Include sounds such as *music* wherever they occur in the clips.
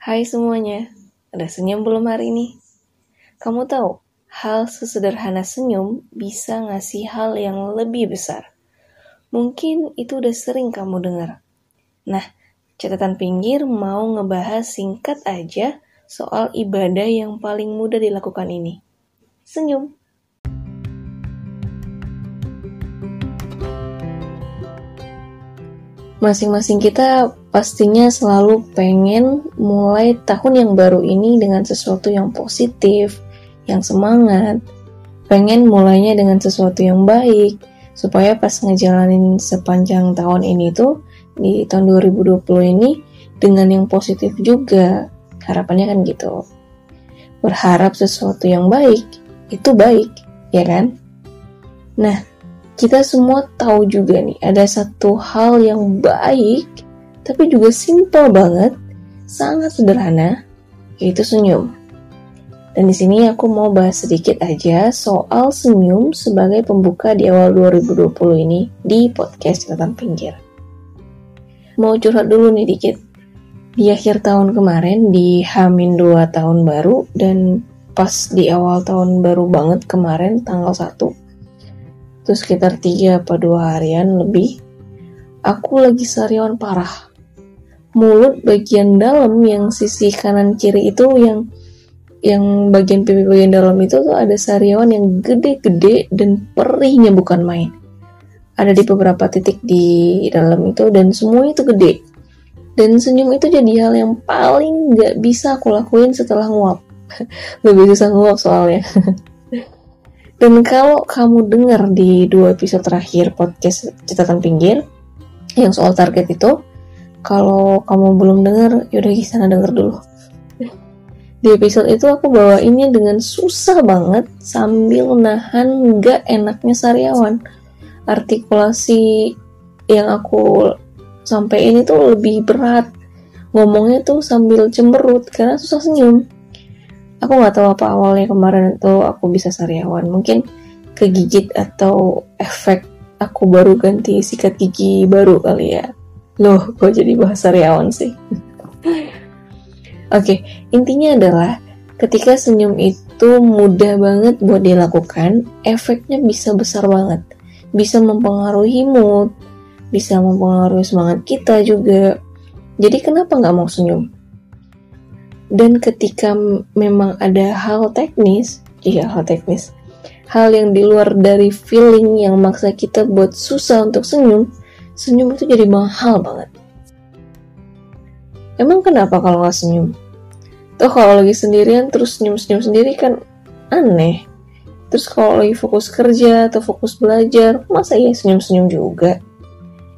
Hai semuanya, ada senyum belum hari ini? Kamu tahu, hal sesederhana senyum bisa ngasih hal yang lebih besar. Mungkin itu udah sering kamu dengar. Nah, catatan pinggir mau ngebahas singkat aja soal ibadah yang paling mudah dilakukan ini. Senyum. Masing-masing kita pastinya selalu pengen mulai tahun yang baru ini dengan sesuatu yang positif, yang semangat, pengen mulainya dengan sesuatu yang baik, supaya pas ngejalanin sepanjang tahun ini tuh, di tahun 2020 ini, dengan yang positif juga. Harapannya kan gitu. Berharap sesuatu yang baik, itu baik, ya kan? Nah, kita semua tahu juga nih, ada satu hal yang baik, tapi juga simple banget, sangat sederhana, yaitu senyum. Dan di sini aku mau bahas sedikit aja soal senyum sebagai pembuka di awal 2020 ini di podcast Catatan Pinggir. Mau curhat dulu nih dikit. Di akhir tahun kemarin, di Hamin 2 tahun baru, dan pas di awal tahun baru banget kemarin, tanggal 1, itu sekitar tiga apa dua harian lebih, aku lagi sariawan parah. Mulut bagian dalam yang sisi kanan kiri itu yang yang bagian pipi bagian dalam itu tuh ada sariawan yang gede-gede dan perihnya bukan main. Ada di beberapa titik di dalam itu dan semua itu gede. Dan senyum itu jadi hal yang paling gak bisa aku lakuin setelah nguap. *laughs* Lebih susah nguap soalnya. *laughs* Dan kalau kamu dengar di dua episode terakhir podcast catatan pinggir yang soal target itu, kalau kamu belum dengar, yaudah sana denger dulu. Di episode itu aku bawainnya dengan susah banget sambil nahan gak enaknya sariawan. Artikulasi yang aku sampai ini tuh lebih berat. Ngomongnya tuh sambil cemberut karena susah senyum aku nggak tahu apa awalnya kemarin itu aku bisa sariawan. Mungkin kegigit atau efek aku baru ganti sikat gigi baru kali ya. Loh kok jadi bahas sariawan sih? *laughs* Oke okay, intinya adalah ketika senyum itu mudah banget buat dilakukan efeknya bisa besar banget. Bisa mempengaruhi mood bisa mempengaruhi semangat kita juga. Jadi kenapa nggak mau senyum dan ketika memang ada hal teknis, iya hal teknis, hal yang di luar dari feeling yang maksa kita buat susah untuk senyum, senyum itu jadi mahal banget. Emang kenapa kalau nggak senyum? Tuh kalau lagi sendirian terus senyum-senyum sendiri kan aneh. Terus kalau lagi fokus kerja atau fokus belajar, masa iya senyum-senyum juga?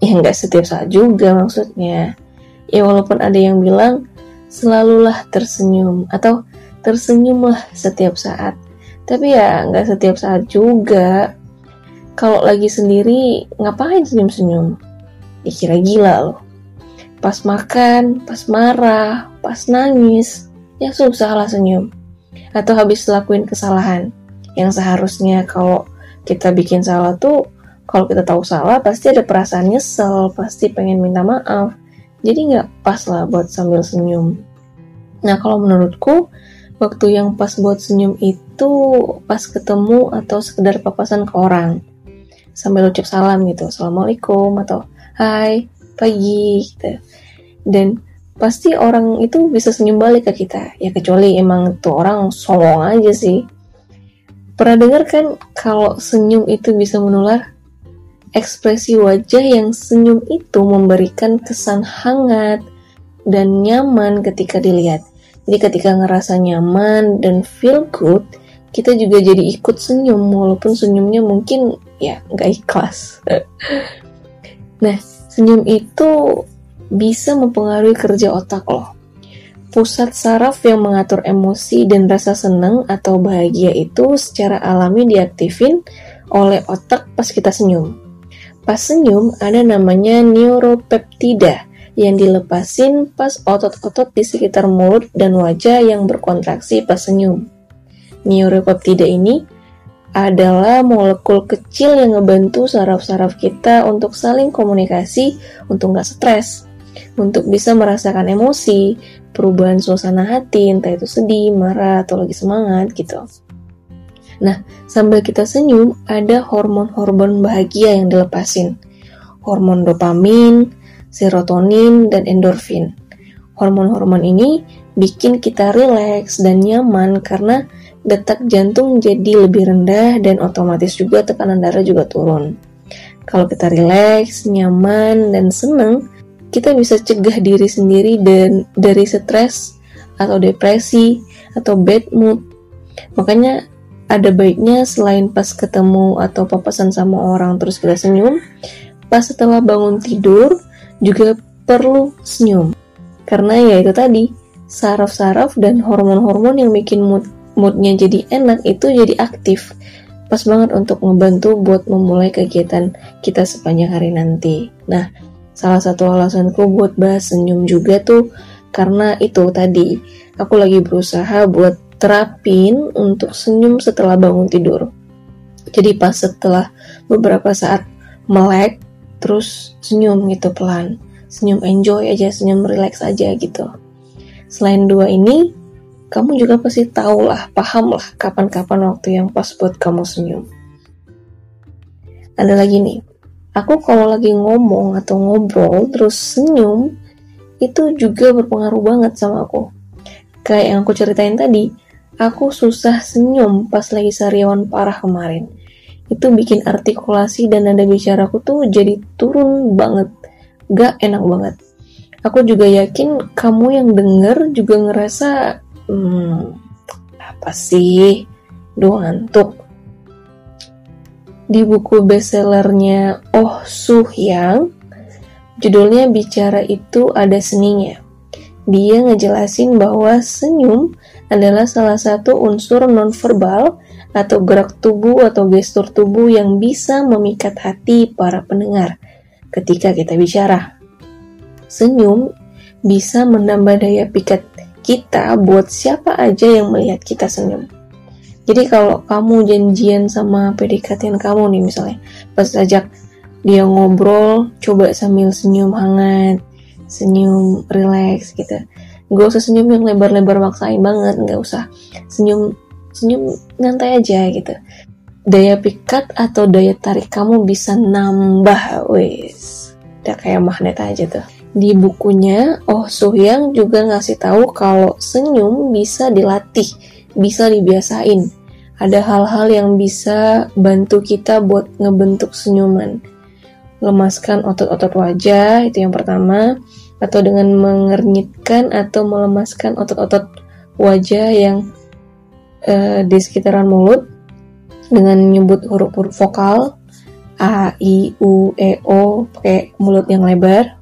Ya nggak setiap saat juga maksudnya. Ya walaupun ada yang bilang, selalulah tersenyum atau tersenyumlah setiap saat. Tapi ya nggak setiap saat juga. Kalau lagi sendiri ngapain senyum-senyum? Dikira gila loh. Pas makan, pas marah, pas nangis, ya susah lah senyum. Atau habis lakuin kesalahan yang seharusnya kalau kita bikin salah tuh kalau kita tahu salah pasti ada perasaan nyesel, pasti pengen minta maaf. Jadi nggak pas lah buat sambil senyum. Nah kalau menurutku waktu yang pas buat senyum itu pas ketemu atau sekedar papasan ke orang sambil ucap salam gitu, assalamualaikum atau hai pagi gitu. Dan pasti orang itu bisa senyum balik ke kita ya kecuali emang tuh orang songong aja sih. Pernah dengar kan kalau senyum itu bisa menular? Ekspresi wajah yang senyum itu memberikan kesan hangat dan nyaman ketika dilihat. Jadi ketika ngerasa nyaman dan feel good, kita juga jadi ikut senyum walaupun senyumnya mungkin ya nggak ikhlas. *laughs* nah, senyum itu bisa mempengaruhi kerja otak loh. Pusat saraf yang mengatur emosi dan rasa senang atau bahagia itu secara alami diaktifin oleh otak pas kita senyum. Pas senyum ada namanya neuropeptida yang dilepasin pas otot-otot di sekitar mulut dan wajah yang berkontraksi pas senyum. Neuropeptida ini adalah molekul kecil yang ngebantu saraf-saraf kita untuk saling komunikasi untuk nggak stres. untuk bisa merasakan emosi, perubahan suasana hati, entah itu sedih, marah, atau lagi semangat gitu. Nah, sambil kita senyum, ada hormon-hormon bahagia yang dilepasin. Hormon dopamin, serotonin, dan endorfin. Hormon-hormon ini bikin kita rileks dan nyaman karena detak jantung jadi lebih rendah dan otomatis juga tekanan darah juga turun. Kalau kita rileks, nyaman, dan seneng, kita bisa cegah diri sendiri dan dari stres atau depresi atau bad mood. Makanya ada baiknya selain pas ketemu atau papasan sama orang terus kita senyum, pas setelah bangun tidur juga perlu senyum. Karena ya itu tadi, saraf-saraf dan hormon-hormon yang bikin mood moodnya jadi enak itu jadi aktif. Pas banget untuk ngebantu buat memulai kegiatan kita sepanjang hari nanti. Nah salah satu alasanku buat bahas senyum juga tuh karena itu tadi. Aku lagi berusaha buat terapin untuk senyum setelah bangun tidur jadi pas setelah beberapa saat melek terus senyum gitu pelan senyum enjoy aja senyum relax aja gitu selain dua ini kamu juga pasti tahu lah, paham lah kapan-kapan waktu yang pas buat kamu senyum. Ada lagi nih, aku kalau lagi ngomong atau ngobrol terus senyum, itu juga berpengaruh banget sama aku. Kayak yang aku ceritain tadi, aku susah senyum pas lagi sariawan parah kemarin. Itu bikin artikulasi dan nada bicaraku tuh jadi turun banget. Gak enak banget. Aku juga yakin kamu yang denger juga ngerasa Hmm, apa sih? Duh ngantuk. Di buku bestsellernya Oh Suh Yang, judulnya bicara itu ada seninya. Dia ngejelasin bahwa senyum adalah salah satu unsur nonverbal atau gerak tubuh atau gestur tubuh yang bisa memikat hati para pendengar ketika kita bicara. Senyum bisa menambah daya pikat kita buat siapa aja yang melihat kita senyum. Jadi kalau kamu janjian sama PDKT kamu nih misalnya, pas ajak dia ngobrol, coba sambil senyum hangat, senyum relax gitu. Gak usah senyum yang lebar-lebar maksain banget, gak usah. Senyum senyum nyantai aja gitu. Daya pikat atau daya tarik kamu bisa nambah, wes. Udah kayak magnet aja tuh. Di bukunya, Oh Suhyang juga ngasih tahu kalau senyum bisa dilatih, bisa dibiasain. Ada hal-hal yang bisa bantu kita buat ngebentuk senyuman. Lemaskan otot-otot wajah, itu yang pertama. Atau dengan mengernyitkan atau melemaskan otot-otot wajah yang uh, di sekitaran mulut dengan nyebut huruf-huruf vokal A, I, U, E, O pakai mulut yang lebar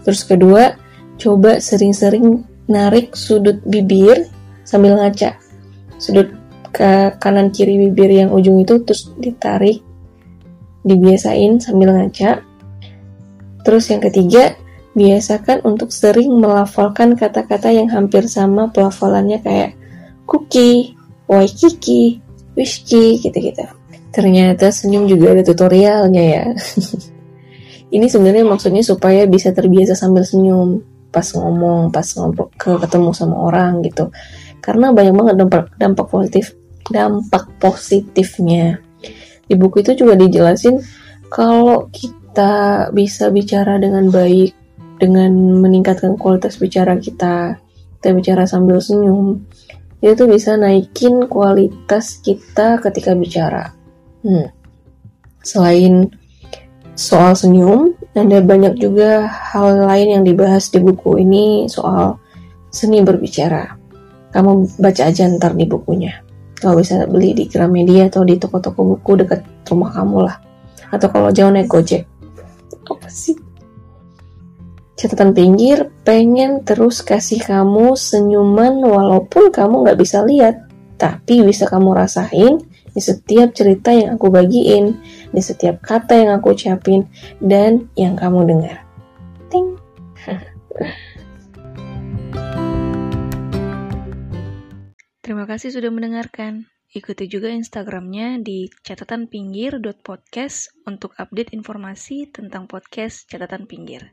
Terus kedua, coba sering-sering narik sudut bibir sambil ngaca. Sudut ke kanan kiri bibir yang ujung itu terus ditarik, dibiasain sambil ngaca. Terus yang ketiga, biasakan untuk sering melafalkan kata-kata yang hampir sama pelafalannya kayak cookie, waikiki, whisky, gitu-gitu. Ternyata senyum juga ada tutorialnya ya. *laughs* ini sebenarnya maksudnya supaya bisa terbiasa sambil senyum pas ngomong, pas ngobrol ke ketemu sama orang gitu. Karena banyak banget dampak dampak positif dampak positifnya. Di buku itu juga dijelasin kalau kita bisa bicara dengan baik, dengan meningkatkan kualitas bicara kita, kita bicara sambil senyum, itu bisa naikin kualitas kita ketika bicara. Hmm. Selain soal senyum, ada banyak juga hal lain yang dibahas di buku ini soal seni berbicara. Kamu baca aja ntar di bukunya. Kalau bisa beli di Gramedia atau di toko-toko buku dekat rumah kamu lah. Atau kalau jauh naik gojek. Apa sih? Catatan pinggir, pengen terus kasih kamu senyuman walaupun kamu nggak bisa lihat. Tapi bisa kamu rasain di setiap cerita yang aku bagiin, di setiap kata yang aku ucapin, dan yang kamu dengar. Ting. *laughs* Terima kasih sudah mendengarkan. Ikuti juga Instagramnya di catatanpinggir.podcast untuk update informasi tentang podcast catatan pinggir.